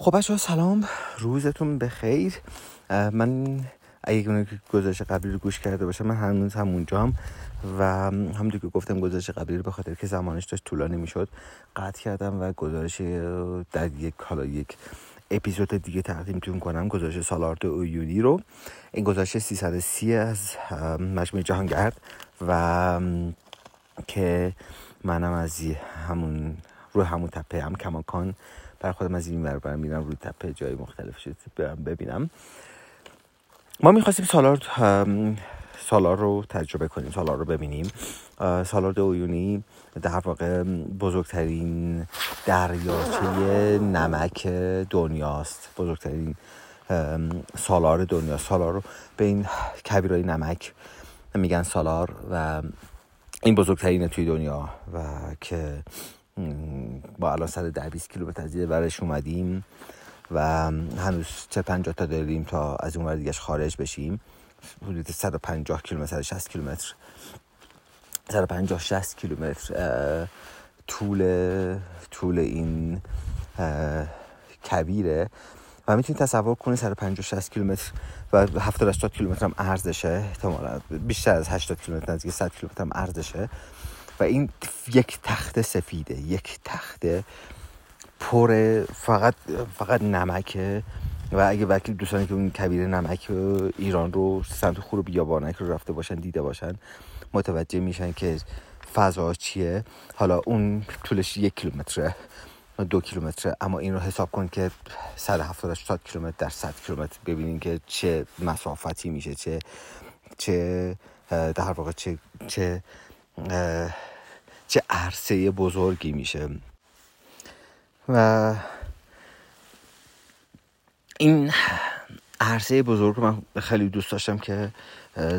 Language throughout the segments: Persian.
خب بچه سلام. روزتون بخیر. من اگه گزارش قبلی رو گوش کرده باشم من هنوز همونجا هم و همونطور که گفتم گزارش قبلی رو به خاطر که زمانش داشت طولانی می‌شد قطع کردم و گزارش در یک حالا یک اپیزود دیگه تقدیمتون کنم گزارش سالارد اویونی رو. این گزارش 330 از مجموعه جهانگرد و که منم از همون رو همون تپه هم کماکان بر خودم از این ور میرم روی تپه جای مختلف شد برم ببینم. ما می‌خواستیم سالار سالار رو تجربه کنیم سالار رو ببینیم. سالار اویونی در واقع بزرگترین دریاچه نمک دنیاست. بزرگترین سالار دنیا سالار رو به این کبیرای نمک میگن سالار و این بزرگترینه توی دنیا و که با الان سر ده 20 کیلومتر از برش اومدیم و هنوز چه 50 تا داریم تا از اون ور خارج بشیم. حدود 150 کیلومتر 60 کیلومتر. 150 60 کیلومتر طول طول این کبیره. و می‌تونید تصور کنید 150 60 کیلومتر و 70 80 کیلومتر هم ارزشه. احتمالاً بیشتر از 80 کیلومتر نزدیک 100 کیلومتر هم ارزشه. و این یک تخت سفیده یک تخت پر فقط فقط نمکه و اگه وکیل دوستانی که اون کبیر نمک ایران رو سمت خور بیابانک رو رفته باشن دیده باشن متوجه میشن که فضا چیه. حالا اون طولش یک کیلومتره دو کیلومتره. اما این رو حساب کن که 170 80 کیلومتر در 100 کیلومتر ببینین که چه مسافتی میشه چه چه در واقع چه چه چه عرصه بزرگی میشه. و این عرصه بزرگ من خیلی دوست داشتم که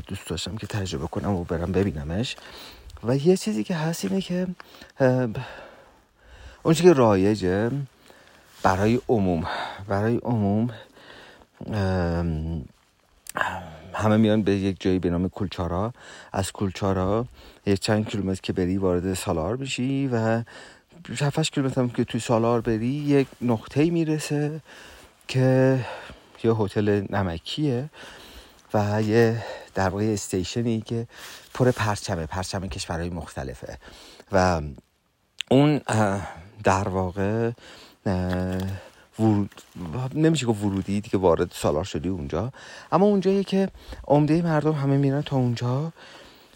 دوست داشتم که تجربه کنم و برم ببینمش. و یه چیزی که هست اینه که اون که رایجه برای عموم برای عموم همه میان به یک جایی به نام کلچارا از کلچارا یک چند کیلومتر که بری وارد سالار بشی و 7 کیلومتر که توی سالار بری یک نقطه می‌رسه که یه هتل نمکیه و یه در واقع استیشنی که پر پرچمه پرچم کشورهای مختلفه. و اون در واقع ورود نمیشه که ورودی دیگه وارد سالار شدی اونجا. اما اونجایی که عمده مردم همه میرن تا اونجا.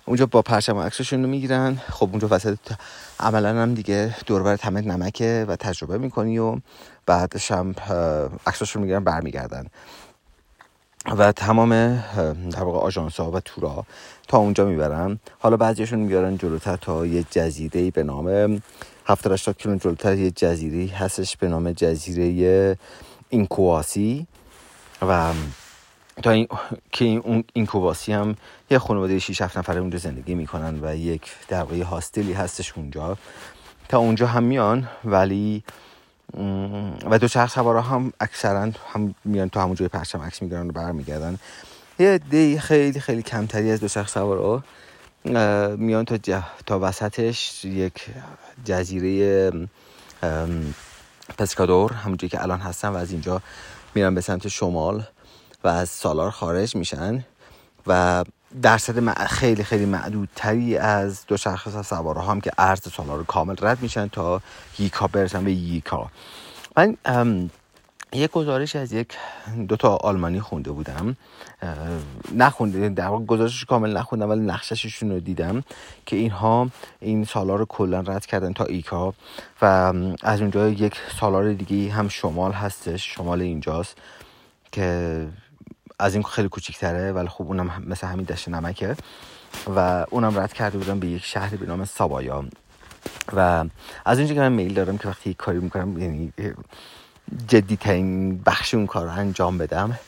اونجا با پرچم عکسشون رو می‌گیرن. خب اونجا وسط عملا هم دیگه دوربر همه نمکه و تجربه می‌کنی و بعدش هم عکسشون می‌گیرن برمیگردن. و تمام در واقع آژانس ها و تورا تا اونجا می‌برن. حالا بعضیشون می‌برن جلوتر تا یه جزیره به نام 70 80 کیلومتر جلوتر یه جزیره هستش به نام جزیره اینکواسی و تا این که این اینکوباسی هم یه خانواده 6 7 نفره اونجا زندگی می‌کنن و یک در واقع هاستلی هستش اونجا. تا اونجا هم میان ولی و دو چرخ سوارا هم اکثرا هم میان تو همون جای پرچم عکس می‌گیرن و برمیگردن. یه دی خیلی خیلی کمتری از دو چرخ سوارا میان تا, جه... تا وسطش یک جزیره پسکادور همونجایی که الان هستن و از اینجا میرن به سمت شمال و از سالار خارج میشن و درصد خیلی خیلی معدودتری از دو شخص سواره هم که عرض سالار کامل رد میشن تا ییکا برسن به ییکا. من یک گزارش از یک دو تا آلمانی خونده بودم. نخونده در واقع گزارشش کامل نخوندم ولی نقشششون رو دیدم که اینها این سالار رو کلا رد کردن تا ایکا و از اونجا یک سالار دیگه هم شمال هستش شمال اینجاست که از این خیلی کوچیکتره ولی خب اونم مثل همین دشت نمکه و اونم رد کرده بودم به یک شهری به نام سابایا. و از اینجا که من میل دارم که وقتی کاری می‌کنم یعنی جدی ترین بخش اون کار رو انجام بدم.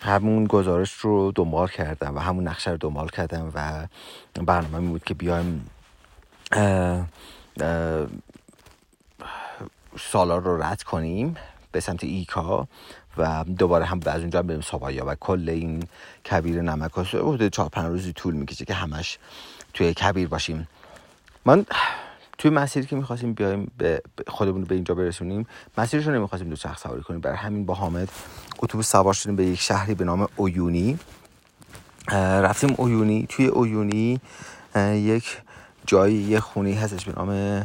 همون گزارش رو دنبال کردم و همون نقشه رو دنبال کردم و برنامه می بود که بیایم سالار رو رد کنیم به سمت ایکا و دوباره هم از اونجا بریم سابایا و کل این کبیر نمک حدود چهار پنج روزی طول می‌کشه که همش توی کبیر باشیم. من توی مسیری که می‌خواستیم بیایم به خودمون به اینجا برسونیم مسیرش رو نمی‌خواستیم دو چرخ سواری کنیم. برای همین با حامد اتوبوس سوار شدیم به یک شهری به نام اویونی. رفتیم اویونی. توی اویونی یک جایی یه خونی هستش به نام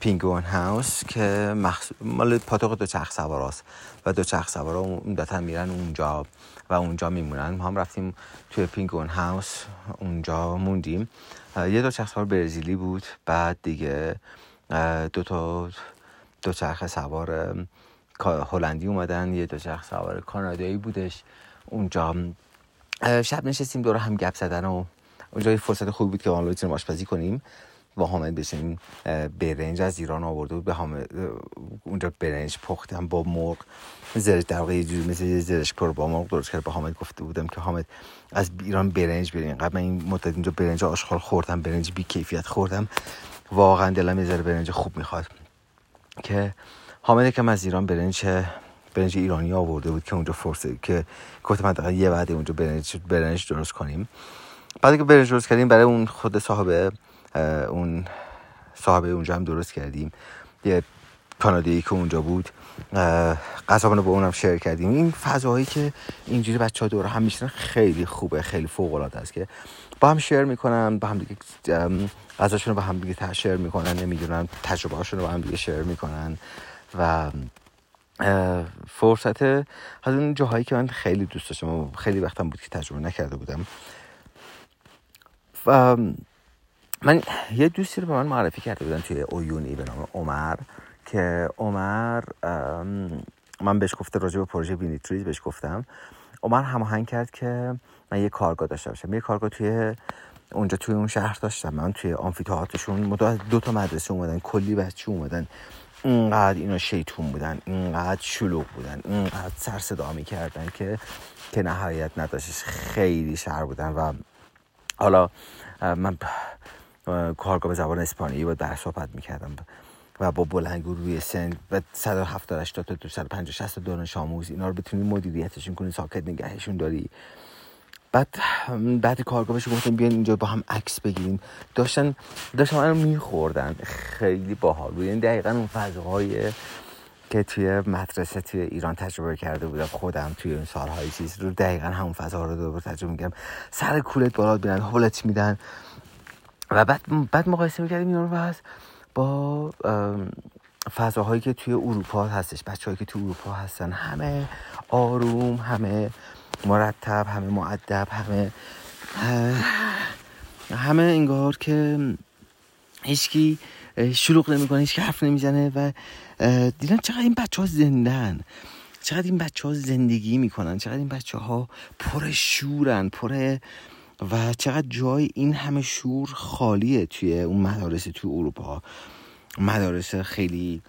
پینگوان هاوس که مخص... مال پاتوق دو چرخ سواراست و دو چرخ سوارا عمدتا میرن اونجا و اونجا میمونن. ما هم رفتیم توی پینگوان هاوس اونجا موندیم. یه دو چرخ سوار برزیلی بود. بعد دیگه دو تا دو چرخ سوار هلندی اومدن. یه دو چرخ سوار کانادایی بودش. اونجا شب نشستیم دور هم گپ زدن و اونجا یه فرصت خوبی بود که بتونیم آشپزی کنیم. با حامد بشیم برنج از ایران آورده بود به حامد اونجا برنج پختم با مرغ زرش در واقع یه جوری مثل یه زرش پر با مرغ درست کرد با حامد گفته بودم که حامد از ایران برنج بریم قبل من این مدت اینجا برنج آشغال خوردم برنج بی کیفیت خوردم. واقعا دلم یه ذره برنج خوب می‌خواد. که حامد کم از ایران برنج برنج ایرانی آورده بود که اونجا فرصه که گفت من یه بعد اونجا برنج برنج درست کنیم. بعد که برنج درست کردیم برای اون خود صاحب اون صاحب اونجا هم درست کردیم. یه کانادایی که اونجا بود غذا با اونم شیر کردیم. این فضاهایی که اینجوری بچه ها دور هم میشنن خیلی خوبه خیلی فوق العاده است که با هم شیر می‌کنن با هم دیگه غذاشون رو با هم دیگه شیر می‌کنن نمی‌دونن تجربه هاشون رو با هم دیگه شیر می‌کنن. و فرصت از اون جاهایی که من خیلی دوست داشتم خیلی وقتم بود که تجربه نکرده بودم. و من یه دوستی رو به من معرفی کرده بودن توی اویونی به نام عمر که عمر من بهش گفته راجع به پروژه بینیتریز بهش گفتم. عمر هماهنگ کرد که من یه کارگاه داشته باشم. یه کارگاه توی اونجا توی اون شهر داشتم. من توی آمفیتئاترشون دو تا مدرسه اومدن کلی بچه اومدن. اینقدر اینا شیطون بودن اینقدر شلوغ بودن اینقدر سر صدا می‌کردن که که نهایت نداشتش خیلی شهر بودن و حالا من کارگاه به زبان اسپانیایی با در صحبت می‌کردم و با بلنگو روی سن و 170 80 تا 150 60 دانش آموز اینا رو بتونی مدیریتشون کنی ساکت نگهشون داری. بعد بعد کارگاه بهش گفتم بیان اینجا با هم عکس بگیریم. داشتن داشتن من میخوردن. خیلی باحال بود. یعنی دقیقا اون فضاهای که توی مدرسه توی ایران تجربه کرده بودم خودم توی اون سالهای چیز رو دقیقا همون فضا رو دوباره تجربه میگم سر کولت بالا بیرن حالت میدن. و بعد بعد مقایسه می‌کردیم اینا رو با فضاهایی که توی اروپا هستش بچههایی که توی اروپا هستن. همه آروم همه مرتب همه معدب همه همه انگار که هیچکی شلوغ نمی‌کنه هیچ حرف نمی‌زنه و دیدن چقدر این بچه ها زندن. چقدر این بچه ها زندگی می‌کنن. چقدر این بچه ها پر شورن پر و چقدر جای این همه شور خالیه توی اون مدارس توی اروپا. مدارس خیلی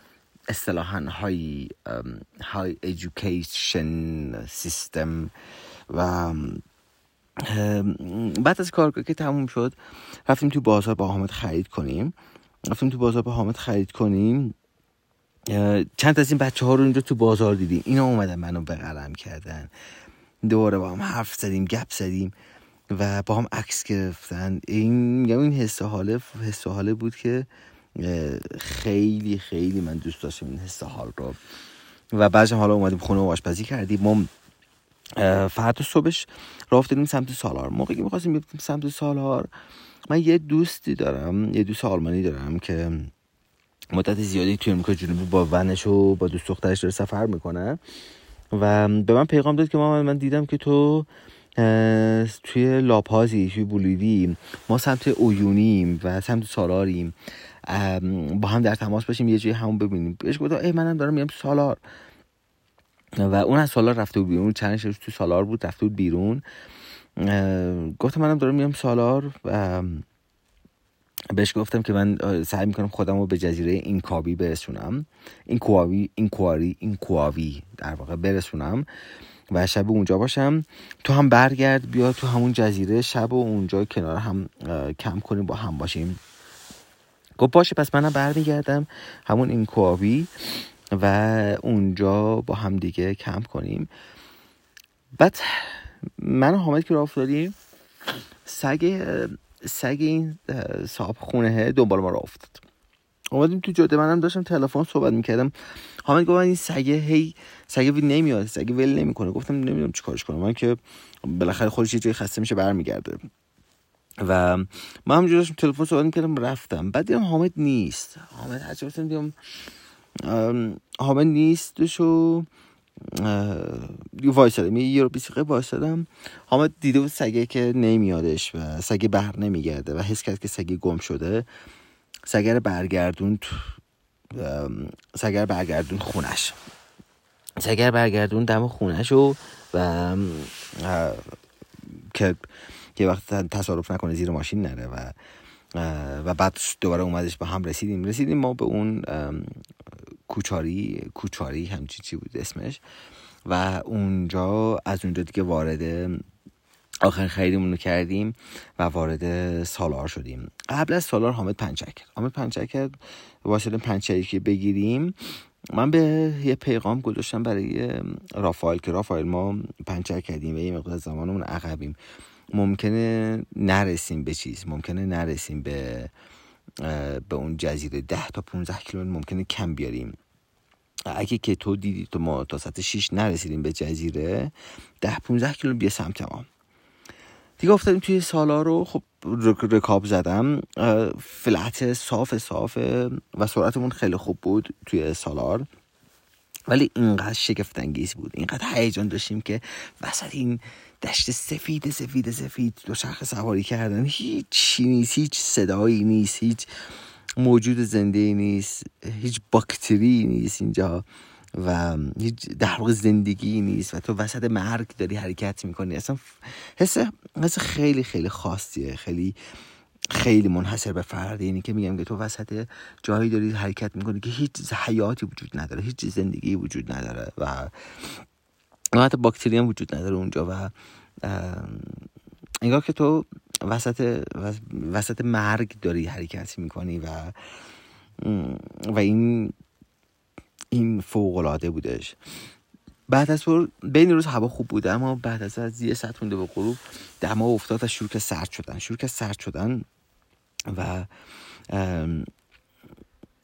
اصطلاحا های های ایژوکیشن سیستم و بعد از کارگاه که تموم شد رفتیم تو بازار با حامد خرید کنیم. رفتیم تو بازار با حامد خرید کنیم. چند از این بچه ها رو اینجا تو بازار دیدیم. اینا اومدن منو بغلم کردن. دوباره با هم حرف زدیم گپ زدیم. و با هم عکس گرفتن. این میگم این حس حاله حس حاله بود که خیلی خیلی من دوست داشتم این حس حال رو. و بعضی حالا اومدیم خونه و آشپزی کردیم ما فردا صبحش راه افتادیم سمت سالار. موقعی که می‌خواستیم بیفتیم سمت سالار من یه دوستی دارم یه دوست آلمانی دارم که مدت زیادی توی امریکا جنوبی با ونش و با دوست دخترش داره سفر می‌کنه. و به من پیغام داد که ما من دیدم که تو توی لاپازی توی بولیوی ما سمت اویونیم و سمت سالاریم. با هم در تماس باشیم یه جایی همون ببینیم. بهش گفتم ای منم دارم میام سالار. و اون از سالار رفته بود بیرون. چند تو سالار بود رفته بود بیرون. گفتم منم دارم میام سالار. و بهش گفتم که من سعی می‌کنم خودم رو به جزیره این کابی برسونم. این کواوی این کواری این کواوی در واقع برسونم. و شب اونجا باشم. تو هم برگرد بیا تو همون جزیره شب و اونجا کنار هم کم کنیم با هم باشیم. گفت باشه پس منم برمیگردم همون این کوابی و اونجا با هم دیگه کم کنیم. بعد من و حامد که راه افتادیم سگ سگ این صاحب خونه دنبال ما را افتاد. اومدیم تو جاده منم داشتم تلفن صحبت می‌کردم. حامد گفت این سگه هی سگه وی نمیاد سگه ول نمی‌کنه. گفتم نمی‌دونم چیکارش کنم. من که بالاخره خودش یه جای خسته میشه برمیگرده. و من همونجور داشتم تلفن صحبت می‌کردم رفتم. بعد دیدم حامد نیست. حامد هرچی گفتم دیدم حامد نیستش و وایسادم یه رو بیسیقه وایسادم حامد دیده بود سگه که نمیادش و سگه بر نمیگرده و حس کرد که سگه گم شده. سگر برگردون سگر برگردون خونش. سگر برگردون دم خونش و که یه وقت تصارف نکنه زیر ماشین نره و و بعد دوباره اومدش با هم رسیدیم. رسیدیم ما به اون کوچاری کوچاری همچی چی بود اسمش و اونجا از اونجا دیگه وارد آخر خریدمون رو کردیم و وارد سالار شدیم. قبل از سالار حامد پنچک. کرد حامد پنچک کرد واسه پنچکی که بگیریم من به یه پیغام گذاشتم برای رافائل که رافائل ما پنچک کردیم و یه مقدار زمانمون عقبیم. ممکنه نرسیم به چیز ممکنه نرسیم به به اون جزیره ده تا 15 کیلومتر ممکنه کم بیاریم. اگه که تو دیدی تو ما تا ساعت 6 نرسیدیم به جزیره ده 15 کیلومتر بیا سمت ما. دیگه افتادیم توی سالا رو خب رکاب زدم. فلت صاف صاف و سرعتمون خیلی خوب بود توی سالار. ولی اینقدر شگفت انگیز بود. اینقدر هیجان داشتیم که وسط این دشت سفید سفید سفید دو شخص سواری کردن. هیچ نیست هیچ صدایی نیست هیچ موجود زنده نیست هیچ باکتری نیست اینجا. و در واقع زندگی نیست و تو وسط مرگ داری حرکت می‌کنی. اصلا حس حس خیلی خیلی خاصیه. خیلی خیلی منحصر به فرد. یعنی که میگم که تو وسط جایی داری حرکت می‌کنی که هیچ حیاتی وجود نداره. هیچ زندگی وجود نداره و حتی باکتری هم وجود نداره اونجا و انگار که تو وسط وسط مرگ داری حرکت می‌کنی و و این این فوق العاده بودش. بعد از بین روز هوا خوب بود اما بعد از از یه ساعت مونده به غروب دما افتاد و شروع که سرد شدن. شروع که سرد شدن و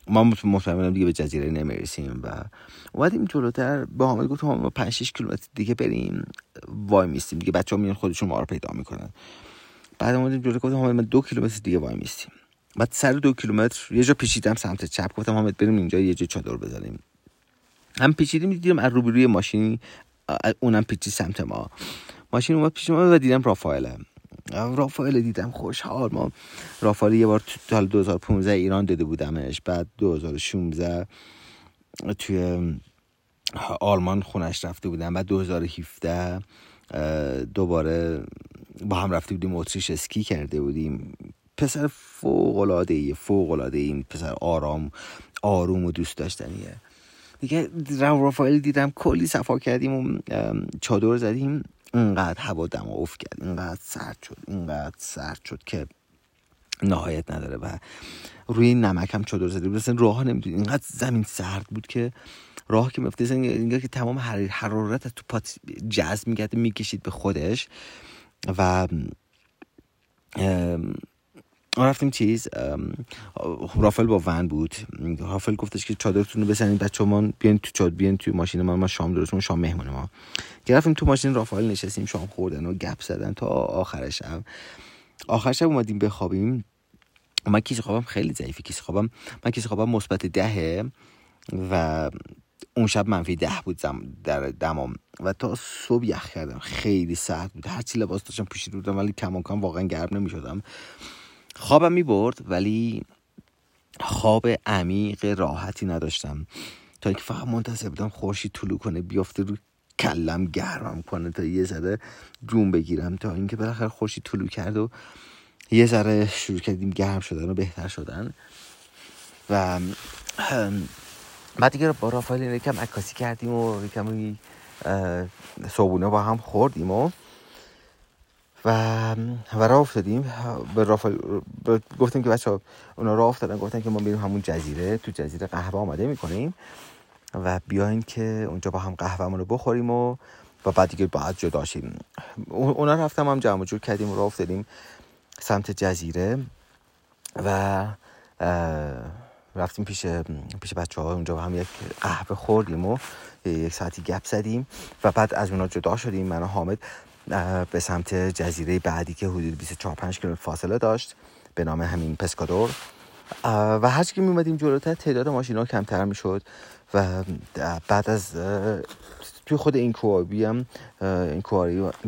ما مطمئنم دیگه به جزیره نمی‌رسیم و اومدیم جلوتر. با حامد گفتم ما 5 6 کیلومتر دیگه بریم. وای میستیم دیگه بچه‌ها میان خودشون ما رو پیدا می‌کنن. بعد اومدیم جلو گفتم حامد ما دو کیلومتر دیگه وای میستیم. بعد سر دو کیلومتر یه جا پیچیدم سمت چپ گفتم حامد بریم اینجا یه جا چادر بزنیم. هم پیچیدیم دیدیم از روبروی ماشین اونم پیچید سمت ما. ماشین اومد پیش ما و دیدم رافائله. رافائل دیدم خوشحال. ما رافائل یه بار تو سال 2015 ایران دیده بودمش. بعد 2016 توی آلمان خونش رفته بودم. بعد 2017 دوباره با هم رفته بودیم اتریش اسکی کرده بودیم. پسر فوق العاده ای فوق العاده ای پسر آرام آروم و دوست داشتنیه. دیگه رافائل دیدم کلی صفا کردیم و چادر زدیم. اینقدر هوا دم افت کرد. اینقدر سرد شد. اینقدر سرد شد که نهایت نداره و روی نمک هم چادر زدیم. مثلا راه نمی‌دونی. اینقدر زمین سرد بود که راه که میفته اینگاه که تمام حرارت تو پات جذب میگرده می‌کشید به خودش. و رفتیم چیز رافل با ون بود. رافل گفتش که چادرتون رو بزنید بچه ما بیاین تو چادر بیاین توی ماشین ما ما شام درستون شام مهمون ما. گرفتیم تو ماشین رافائل نشستیم شام خوردن و گپ زدن تا آخر شب. آخر شب اومدیم بخوابیم. من کیسه خوابم خیلی ضعیفه کیسه خوابم من کیسه خوابم مثبت دهه و اون شب منفی ده بود در دمام. و تا صبح یخ کردم خیلی سرد بود. هرچی لباس داشتم پوشیده بودم ولی کماکان واقعا گرم نمی شدم خوابم می برد ولی خواب عمیق راحتی نداشتم. تا اینکه فقط منتظر بودم خورشید طلوع کنه بیافته رو کلم گرمم کنه تا یه ذره جون بگیرم. تا اینکه بالاخره خورشید طلوع کرد و یه ذره شروع کردیم گرم شدن و بهتر شدن. و بعد دیگه با رافایل یکم عکاسی کردیم و یکم صبونه با هم خوردیم و و و راه افتادیم. به رافایل گفتیم که بچه ها اونا راه افتادن گفتن که ما بریم همون جزیره تو جزیره قهوه آماده می‌کنیم و بیاین که اونجا با هم قهوه رو بخوریم و و بعد دیگه بعد جدا شیم. اونا رفتم هم جمع جور کردیم و راه افتادیم سمت جزیره و رفتیم پیش پیش بچه ها اونجا هم یک قهوه خوردیم و یک ساعتی گپ زدیم و بعد از اونا جدا شدیم. من و حامد به سمت جزیره بعدی که حدود 24 5 کیلومتر فاصله داشت. به نام همین پسکادور. و هر که می اومدیم جلوتر تعداد ماشینا کمتر می‌شد. و بعد از توی خود این کوابی هم این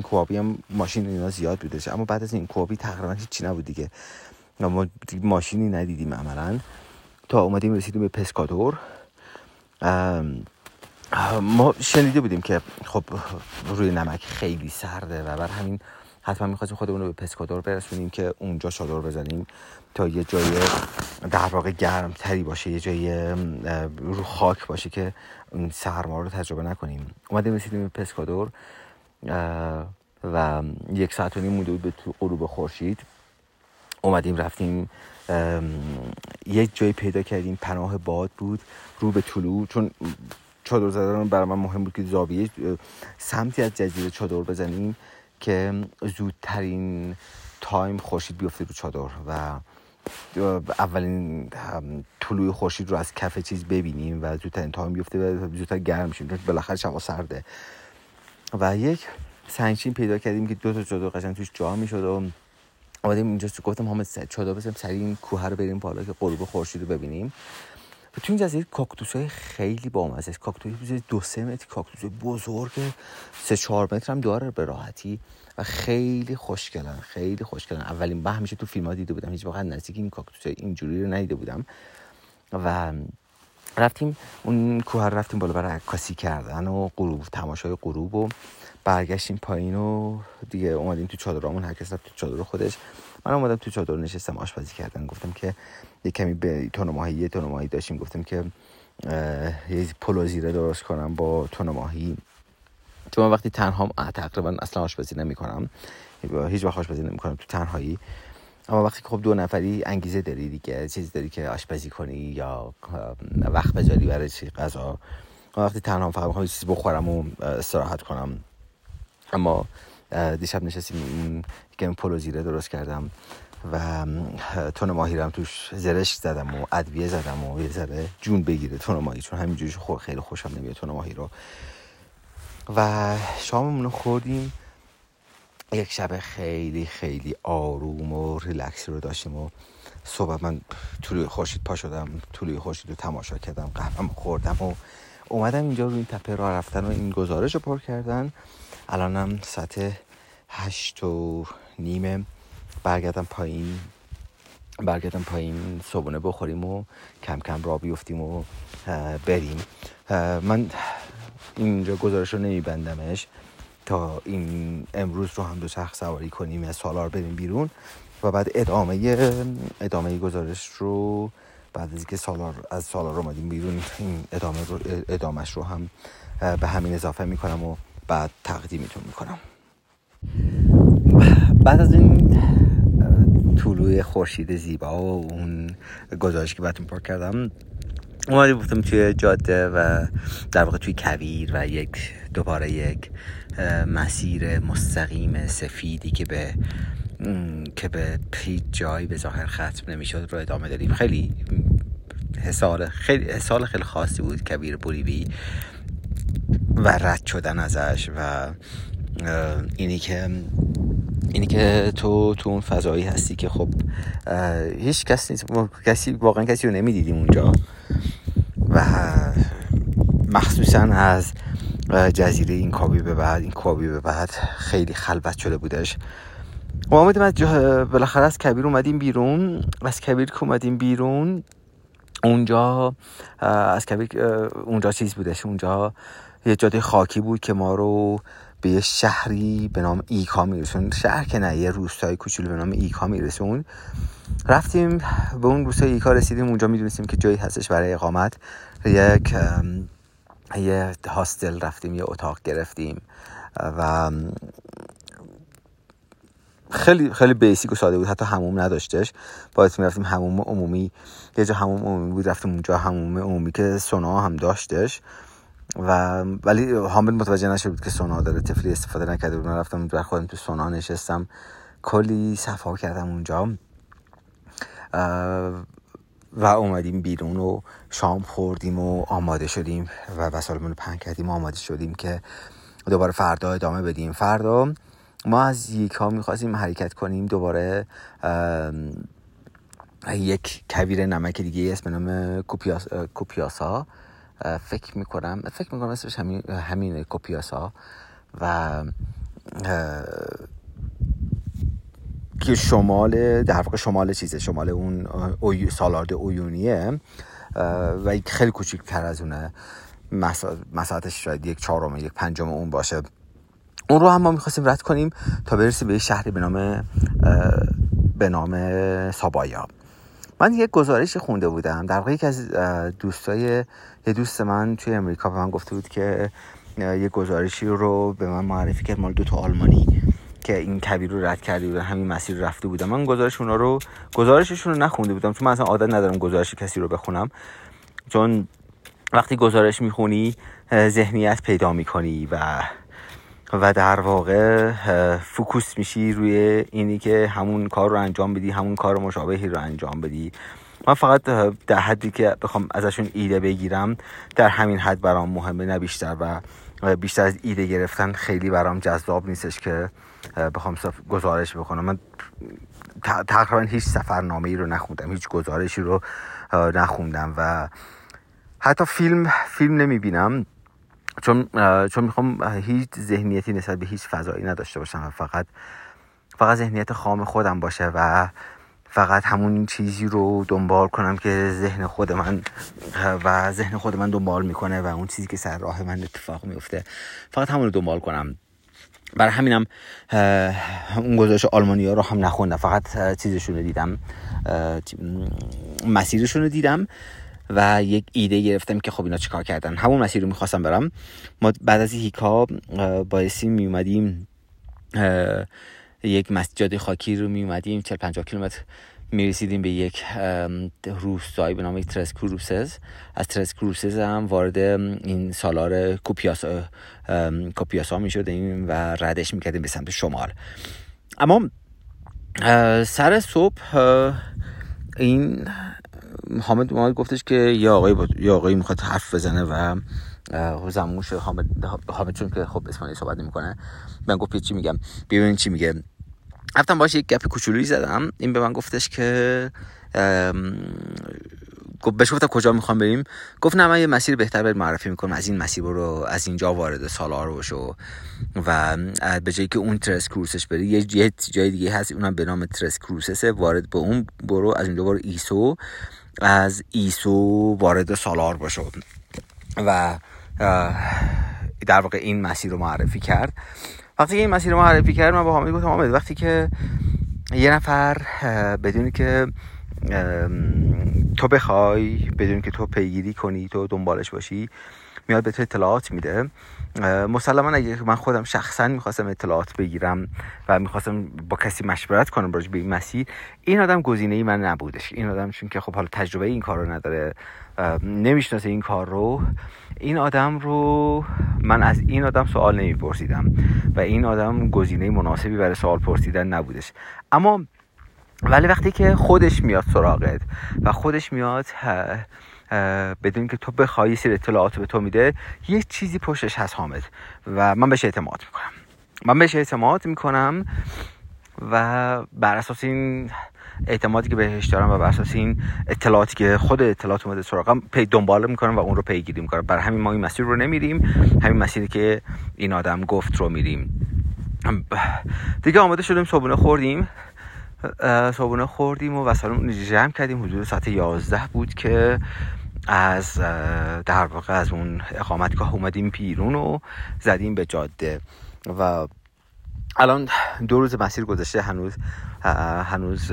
کوابی, هم ماشین اینا زیاد بودش اما بعد از این کوابی تقریبا هیچی نبود دیگه. ما ماشینی ندیدیم عملا. تا اومدیم رسیدیم به پسکادور. ما شنیده بودیم که خب روی نمک خیلی سرده و بر همین حتما می‌خواستیم خودمون رو به پسکادور برسونیم که اونجا چادر بزنیم تا یه جای در واقع گرم تری باشه یه جای رو خاک باشه که سرما رو تجربه نکنیم. اومدیم رسیدیم به پسکادور و یک ساعت و نیم مونده بود به تو غروب خورشید. اومدیم رفتیم یک جای پیدا کردیم پناه باد بود رو به طلوع. چون چادر زدن برای من مهم بود که زاویه سمتی از جزیره چادر بزنیم که زودترین تایم خورشید بیفته رو چادر و اولین طلوع خورشید رو از کف چیز ببینیم و زودترین تایم بیفته و زودتر گرم شیم چون بالاخره شبا سرده. و یک سنگچین پیدا کردیم که دو تا چادر قشنگ توش جا می‌شد و آمدیم اینجا گفتم همه چادر بزنیم سریع این کوه رو بریم بالا که غروب خورشید رو ببینیم. تو این جزیره کاکتوس های خیلی بامزه است کاکتوس دو سه متر کاکتوس بزرگ سه چهار متر هم داره به راحتی و خیلی خوشگلن خیلی خوشگلن. اولین بار همیشه تو فیلم ها دیده بودم. هیچ وقت نزدیک این کاکتوس اینجوری رو ندیده بودم. و رفتیم اون کوه رفتیم بالا برای عکاسی کردن و غروب تماشای غروب و برگشتیم پایین و دیگه اومدیم تو چادرامون. هر کس رفت تو چادر خودش. من اومدم تو چادر نشستم آشپزی کردن گفتم که یه کمی به تون ماهی یه تون ماهی داشتیم. گفتم که یه پلو زیره درست کنم با تون ماهی چون من وقتی تنها تقریبا اصلا آشپزی نمی کنم هیچ وقت آشپزی نمی کنم تو تنهایی. اما وقتی که خب دو نفری انگیزه داری دیگه چیزی داری که آشپزی کنی یا وقت بذاری برای چی غذا. وقتی تنها فقط می‌خوام چیزی بخورم و استراحت کنم. اما دیشب نشستیم که پلو زیره درست کردم و تون ماهی رو توش زرشک زدم و ادویه زدم و یه ذره جون بگیره تون ماهی چون همینجوری خیلی خوشم نمیاد تون ماهی رو. و شاممون رو خوردیم. یک شب خیلی خیلی آروم و ریلکس رو داشتیم و صبح من طلوع خورشید پا شدم طلوع خورشید رو تماشا کردم قهوهم خوردم و اومدم اینجا رو این تپه راه رفتن و این گزارش رو پر کردن. الانم ساعت هشت و نیمه. برگردم پایین. برگردم پایین صبحونه بخوریم و کم کم را بیفتیم و بریم. من اینجا گزارش رو نمیبندمش. تا این امروز رو هم دو چرخ سواری کنیم از سالار بریم بیرون. و بعد ادامه ادامه گزارش رو بعد از اینکه سالار از سالار اومدیم بیرون این ادامه رو ادامش رو هم به همین اضافه می‌کنم و بعد تقدیمتون می‌کنم. بعد از این طلوع خورشید زیبا و اون گزارش که براتون پر کردم اومدی بودم توی جاده و در واقع توی کویر و یک دوباره یک مسیر مستقیم سفیدی که به که به هیچ جایی به ظاهر ختم نمی‌شد رو ادامه داریم خیلی حسال خیلی حسال خیلی خاصی بود کبیر بولیوی و رد شدن ازش و اینی که اینی که تو تو اون فضایی هستی که خب هیچ کس نیست. کسی واقعا کسی رو نمی‌دیدیم اونجا. و مخصوصا از جزیره این کابی به بعد این کابی به بعد خیلی خلوت شده بودش. ما آمدیم از بالاخره از کبیر اومدیم بیرون. از کبیر که اومدیم بیرون اونجا از کبیر اونجا چیز بودش. اونجا یه جاده خاکی بود که ما رو به یه شهری به نام ایکا میرسون. شهر که نه یه روستای کوچولو به نام ایکا میرسون. رفتیم به اون روستای ایکا رسیدیم. اونجا می‌دونستیم که جایی هستش برای اقامت. یک یه هاستل رفتیم یه اتاق گرفتیم. و خیلی خیلی بیسیک و ساده بود. حتی هموم نداشتش. باید می‌رفتیم هموم عمومی یه جا هموم عمومی بود رفتیم اونجا هموم عمومی که سونا هم داشتش. و ولی حامد متوجه نشد بود که سونا داره تفلی استفاده نکرده بود. من رفتم در خودم تو سونا نشستم. کلی صفا کردم اونجا. و اومدیم بیرون و شام خوردیم و آماده شدیم و وسایلمون رو پهن کردیم و آماده شدیم که دوباره فردا ادامه بدیم. فردا ما از یک ها می‌خواستیم حرکت کنیم دوباره یک کویر نمک دیگه اسم نام کوپیاسا. فکر می‌کنم فکر می‌کنم اسمش همین همین کوپیاسا. و که شمال در واقع شمال چیزه شمال اون سالارد اویونیه. و خیلی کوچیکتر از اونه. مساحتش شاید یک چهارم یک پنجم اون باشه. اون رو هم ما می‌خواستیم رد کنیم تا برسیم به یه شهری به نام به نام سابایا. من یک گزارشی خونده بودم در واقع یکی از دوستای یه دوست من توی امریکا به من گفته بود که یه گزارشی رو به من معرفی کرد مال دو تا آلمانی که این کبیر رو رد کردی و همین مسیر رفته بودم من گزارش اونا رو گزارششون رو نخونده بودم چون من اصلا عادت ندارم گزارش کسی رو بخونم. چون وقتی گزارش می‌خونی ذهنیت پیدا می‌کنی و و در واقع فوکوس میشی روی اینی که همون کار رو انجام بدی همون کار مشابهی رو انجام بدی. من فقط در حدی که بخوام ازشون ایده بگیرم در همین حد برام مهمه نه بیشتر. و بیشتر از ایده گرفتن خیلی برام جذاب نیستش که بخوام گزارش بکنم. من تقریبا هیچ سفرنامه ای رو نخوندم هیچ گزارشی رو نخوندم. و حتی فیلم فیلم نمی‌بینم. چون چون می‌خوام هیچ ذهنیتی نسبت به هیچ فضایی نداشته باشم و فقط فقط ذهنیت خام خودم باشه و فقط همون چیزی رو دنبال کنم که ذهن خود من و ذهن خود من دنبال می‌کنه و اون چیزی که سر راه من اتفاق میفته فقط همون رو دنبال کنم. برای همینم اون گزارش آلمانیا رو هم نخوندم فقط چیزشون رو دیدم مسیرشون رو دیدم. و یک ایده گرفتم که خب اینا چیکار کردن. همون مسیر رو می‌خواستم برم. ما بعد از هیکا بایستی میومدیم یک مسجد خاکی رو میومدیم 40 50 کیلومتر می‌رسیدیم به یک روستایی به نام ترس کروسز از ترس کروسز هم وارد این سالار کوپیاسا کوپیاسا می‌شدیم و ردش می‌کردیم به سمت شمال. اما سر صبح این حامد ما گفتش که یا آقای یا آقایی می‌خواد حرف بزنه و زموش حامد حامد چون که خب اسپانیایی صحبت نمی‌کنه. من گفت چی میگم؟ ببینین چی میگه. رفتم باش یک گپ کوچولویی زدم. این به من گفتش که بهش گفتم کجا می‌خوام بریم؟ گفت نه من یه مسیر بهتر بهت معرفی می‌کنم. از این مسیر برو از اینجا وارد سالار بشو. و به جایی که اون ترس کروسش بری یه جای دیگه هست. اونم به نام ترس کروسس وارد به اون برو. از اونجا برو ایسو. از ایسو وارد سالار بشو و در واقع این مسیر رو معرفی کرد. وقتی که این مسیر رو معرفی کرد من با حامد گفتم حامد وقتی که یه نفر بدونی که تو بخوای بدون که تو پیگیری کنی تو دنبالش باشی میاد به تو اطلاعات میده مسلما اگه من خودم شخصا می‌خواستم اطلاعات بگیرم و می‌خواستم با کسی مشورت کنم راجع به این مسیر این آدم گزینه ای من نبودش. این آدم چون که خب حالا تجربه این کار رو نداره نمی‌شناسه این کار رو این آدم رو من از این آدم سوال نمیپرسیدم و این آدم گزینه مناسبی برای سوال پرسیدن نبودش. اما ولی وقتی که خودش میاد سراغت و خودش میاد بدون که تو بخوای سیر اطلاعات به تو میده. یه چیزی پشتش هست حامد. و من بهش اعتماد می‌کنم. من بهش اعتماد می‌کنم و بر اساس این اعتمادی که بهش دارم و بر اساس این اطلاعاتی که خود اطلاعات اومده سراغم پی دنبال می‌کنم و اون رو پیگیری می‌کنم. برای همین ما این مسیر رو نمیریم. همین مسیری که این آدم گفت رو میریم. دیگه آماده شدیم صبحونه خوردیم. صابونه خوردیم و وسایلمون جمع کردیم. حدود ساعت 11 بود که از در واقع از اون اقامتگاه اومدیم بیرون و زدیم به جاده. و الان دو روز مسیر گذشته هنوز هنوز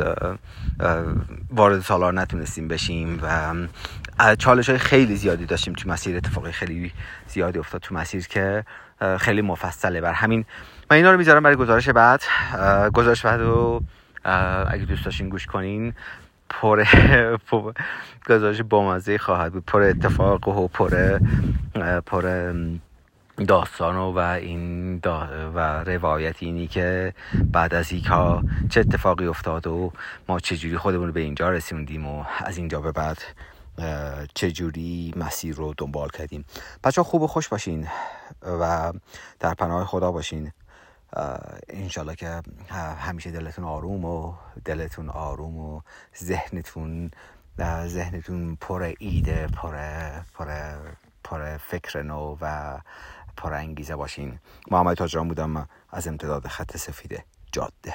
وارد سالار نتونستیم بشیم و چالش های خیلی زیادی داشتیم تو مسیر اتفاقی خیلی زیادی افتاد تو مسیر که خیلی مفصله. بر همین من اینا رو می‌ذارم برای گزارش بعد. گزارش بعد و اگه دوست داشتین گوش کنین. پر گزارش بامزه خواهد بود. پر اتفاق و پر پر داستان و این و روایت اینی که بعد از ایکا چه اتفاقی افتاد و ما چجوری خودمون به اینجا رسوندیم و از اینجا به بعد چجوری مسیر رو دنبال کردیم. بچه خوب و خوش باشین و در پناه خدا باشین. انشالله که همیشه دلتون آروم و دلتون آروم و ذهنتون ذهنتون پر ایده پر پر پر فکر نو و پر انگیزه باشین. محمد تاجران بودم از امتداد خط سفید جاده.